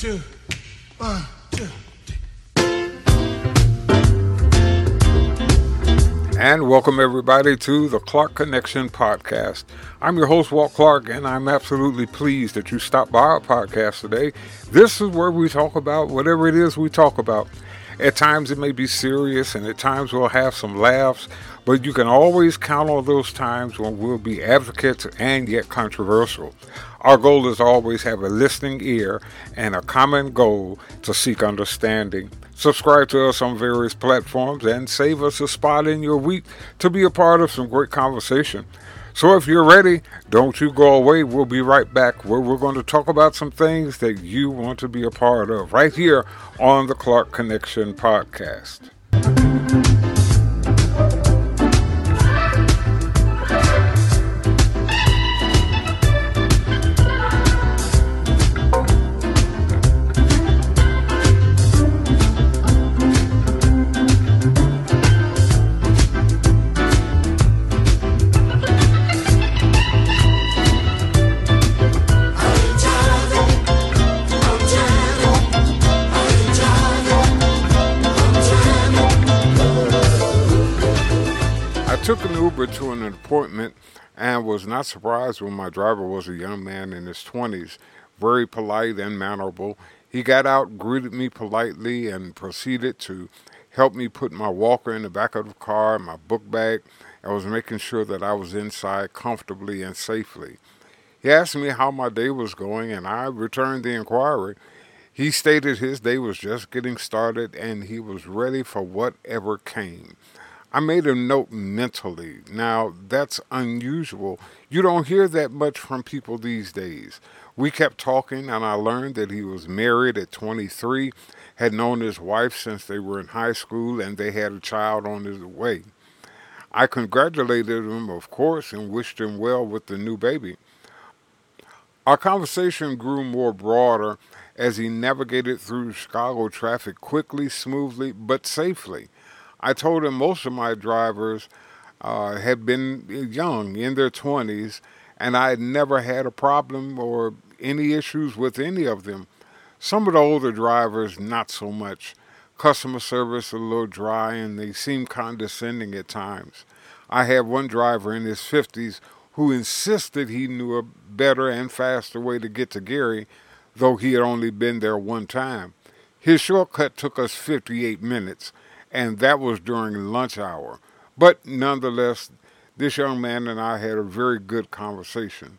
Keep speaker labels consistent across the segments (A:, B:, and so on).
A: two, one, two.
B: And welcome everybody to the Clark Connection podcast. I'm your host, Walt Clark, and I'm absolutely pleased that you stopped by our podcast today. This is where we talk about whatever it is we talk about. At times it may be serious, and at times we'll have some laughs, but you can always count on those times when we'll be advocates and yet controversial. Our goal is always have a listening ear and a common goal to seek understanding. Subscribe to us on various platforms and save us a spot in your week to be a part of some great conversation. So if you're ready, don't you go away. We'll be right back where we're going to talk about some things that you want to be a part of right here on the Clark Connection podcast. Took an Uber to an appointment and was not surprised when my driver was a young man in his 20s, very polite and mannerable. He got out, greeted me politely, and proceeded to help me put my walker in the back of the car, my book bag, and was making sure that I was inside comfortably and safely. He asked me how my day was going, and I returned the inquiry. He stated his day was just getting started and he was ready for whatever came. I made a note mentally. Now, that's unusual. You don't hear that much from people these days. We kept talking, and I learned that he was married at 23, had known his wife since they were in high school, and they had a child on his way. I congratulated him, of course, and wished him well with the new baby. Our conversation grew more broader as he navigated through Chicago traffic quickly, smoothly, but safely. I told him most of my drivers uh, had been young, in their 20s, and I had never had a problem or any issues with any of them. Some of the older drivers, not so much. Customer service a little dry, and they seem condescending at times. I had one driver in his 50s who insisted he knew a better and faster way to get to Gary, though he had only been there one time. His shortcut took us 58 minutes and that was during lunch hour. But nonetheless, this young man and I had a very good conversation.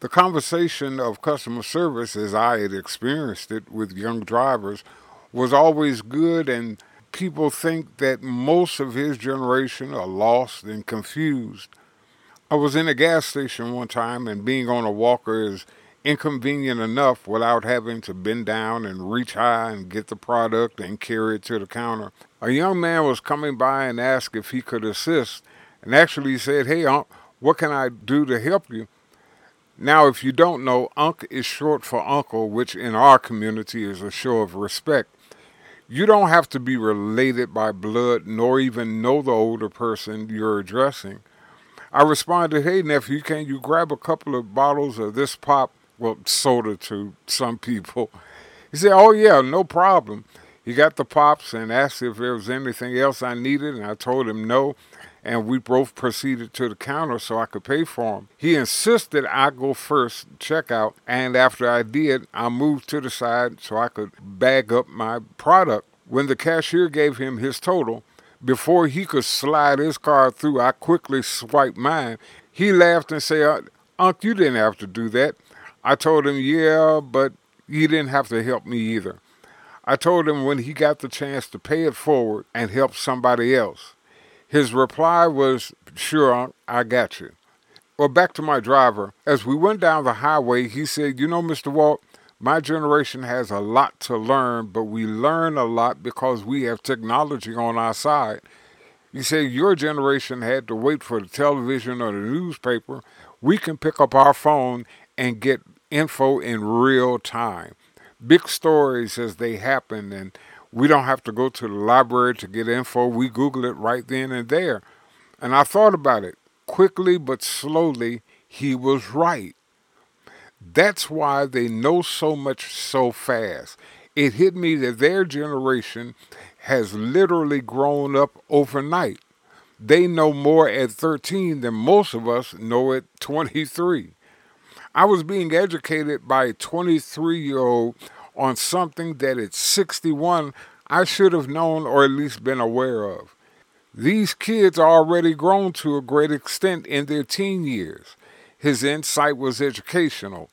B: The conversation of customer service, as I had experienced it with young drivers, was always good, and people think that most of his generation are lost and confused. I was in a gas station one time, and being on a walker is inconvenient enough without having to bend down and reach high and get the product and carry it to the counter. A young man was coming by and asked if he could assist, and actually said, Hey, Unc, what can I do to help you? Now, if you don't know, Unc is short for uncle, which in our community is a show of respect. You don't have to be related by blood nor even know the older person you're addressing. I responded, Hey, nephew, can you grab a couple of bottles of this pop well, soda to some people. He said, Oh, yeah, no problem. He got the pops and asked if there was anything else I needed, and I told him no. And we both proceeded to the counter so I could pay for him. He insisted I go first, check out, and after I did, I moved to the side so I could bag up my product. When the cashier gave him his total, before he could slide his card through, I quickly swiped mine. He laughed and said, Unc, you didn't have to do that. I told him, yeah, but he didn't have to help me either. I told him when he got the chance to pay it forward and help somebody else. His reply was, sure, I got you. Well, back to my driver. As we went down the highway, he said, you know, Mr. Walt, my generation has a lot to learn, but we learn a lot because we have technology on our side. He said, Your generation had to wait for the television or the newspaper. We can pick up our phone and get info in real time. Big stories as they happen, and we don't have to go to the library to get info. We Google it right then and there. And I thought about it. Quickly but slowly, he was right. That's why they know so much so fast. It hit me that their generation has literally grown up overnight. They know more at 13 than most of us know at 23. I was being educated by a 23 year old on something that at 61 I should have known or at least been aware of. These kids are already grown to a great extent in their teen years. His insight was educational.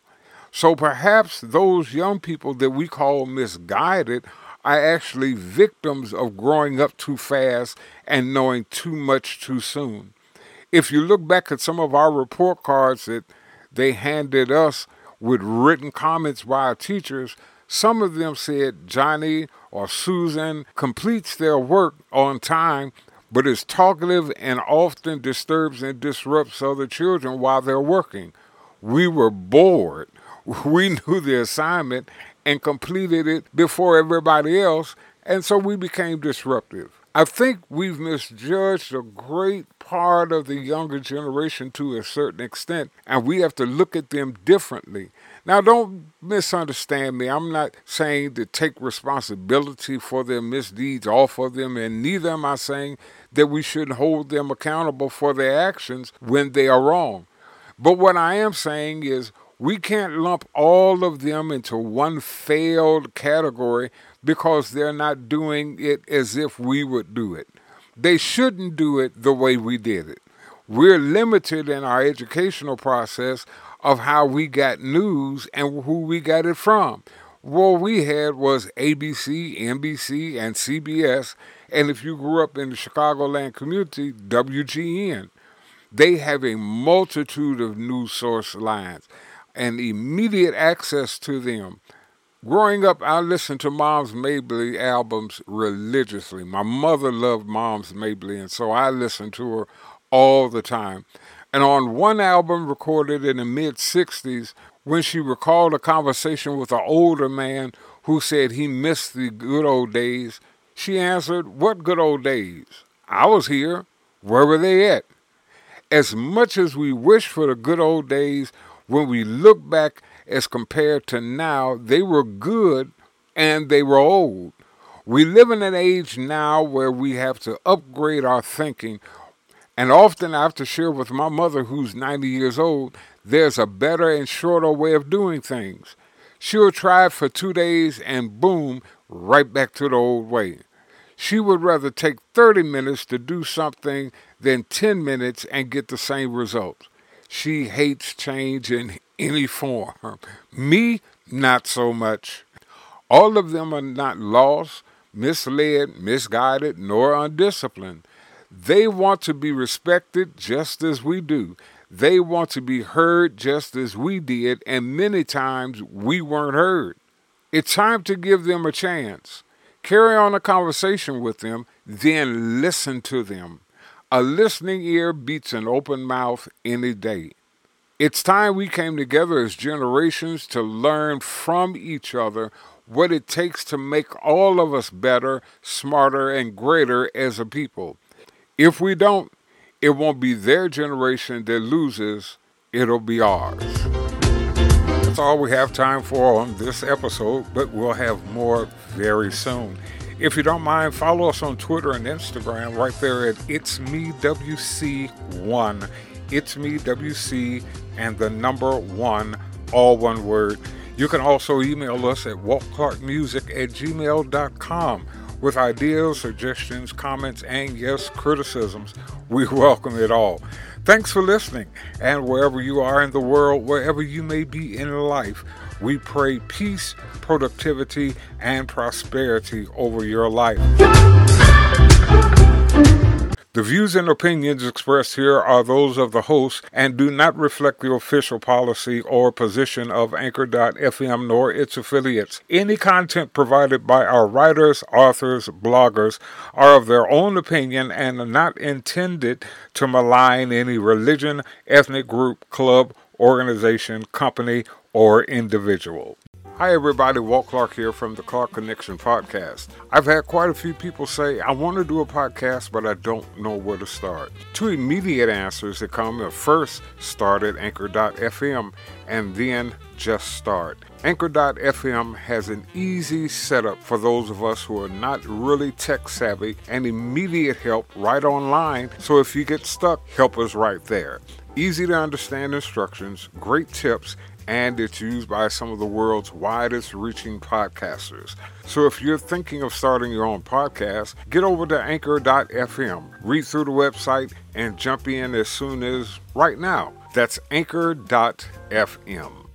B: So perhaps those young people that we call misguided are actually victims of growing up too fast and knowing too much too soon. If you look back at some of our report cards that they handed us with written comments by our teachers, some of them said Johnny or Susan completes their work on time, but is talkative and often disturbs and disrupts other children while they're working. We were bored. We knew the assignment and completed it before everybody else, and so we became disruptive. I think we've misjudged a great part of the younger generation to a certain extent, and we have to look at them differently. Now, don't misunderstand me. I'm not saying to take responsibility for their misdeeds off of them, and neither am I saying that we shouldn't hold them accountable for their actions when they are wrong. But what I am saying is we can't lump all of them into one failed category because they're not doing it as if we would do it. They shouldn't do it the way we did it. We're limited in our educational process of how we got news and who we got it from. What we had was ABC, NBC, and CBS, and if you grew up in the Chicagoland community, WGN. They have a multitude of news source lines and immediate access to them. Growing up, I listened to Moms Mabley albums religiously. My mother loved Moms Mabley, and so I listened to her all the time. And on one album recorded in the mid 60s, when she recalled a conversation with an older man who said he missed the good old days, she answered, What good old days? I was here. Where were they at? As much as we wish for the good old days, when we look back as compared to now, they were good and they were old. We live in an age now where we have to upgrade our thinking. And often I have to share with my mother, who's 90 years old, there's a better and shorter way of doing things. She'll try it for two days and boom, right back to the old way. She would rather take 30 minutes to do something than 10 minutes and get the same results. She hates change in any form. Me, not so much. All of them are not lost, misled, misguided, nor undisciplined. They want to be respected just as we do. They want to be heard just as we did, and many times we weren't heard. It's time to give them a chance. Carry on a conversation with them, then listen to them. A listening ear beats an open mouth any day. It's time we came together as generations to learn from each other what it takes to make all of us better, smarter, and greater as a people. If we don't, it won't be their generation that loses, it'll be ours. That's all we have time for on this episode, but we'll have more very soon. If you don't mind, follow us on Twitter and Instagram right there at It's Me WC1. It's Me WC and the number one, all one word. You can also email us at waltclarkmusic at gmail.com with ideas, suggestions, comments, and yes, criticisms. We welcome it all. Thanks for listening, and wherever you are in the world, wherever you may be in life, we pray peace, productivity, and prosperity over your life. The views and opinions expressed here are those of the host and do not reflect the official policy or position of Anchor.fm nor its affiliates. Any content provided by our writers, authors, bloggers are of their own opinion and are not intended to malign any religion, ethnic group, club, organization, company, or individual. Hi, everybody. Walt Clark here from the Clark Connection podcast. I've had quite a few people say, I want to do a podcast, but I don't know where to start. Two immediate answers that come are first, start at anchor.fm, and then just start. Anchor.fm has an easy setup for those of us who are not really tech savvy and immediate help right online. So if you get stuck, help us right there. Easy to understand instructions, great tips, and it's used by some of the world's widest reaching podcasters. So if you're thinking of starting your own podcast, get over to anchor.fm, read through the website, and jump in as soon as right now. That's anchor.fm.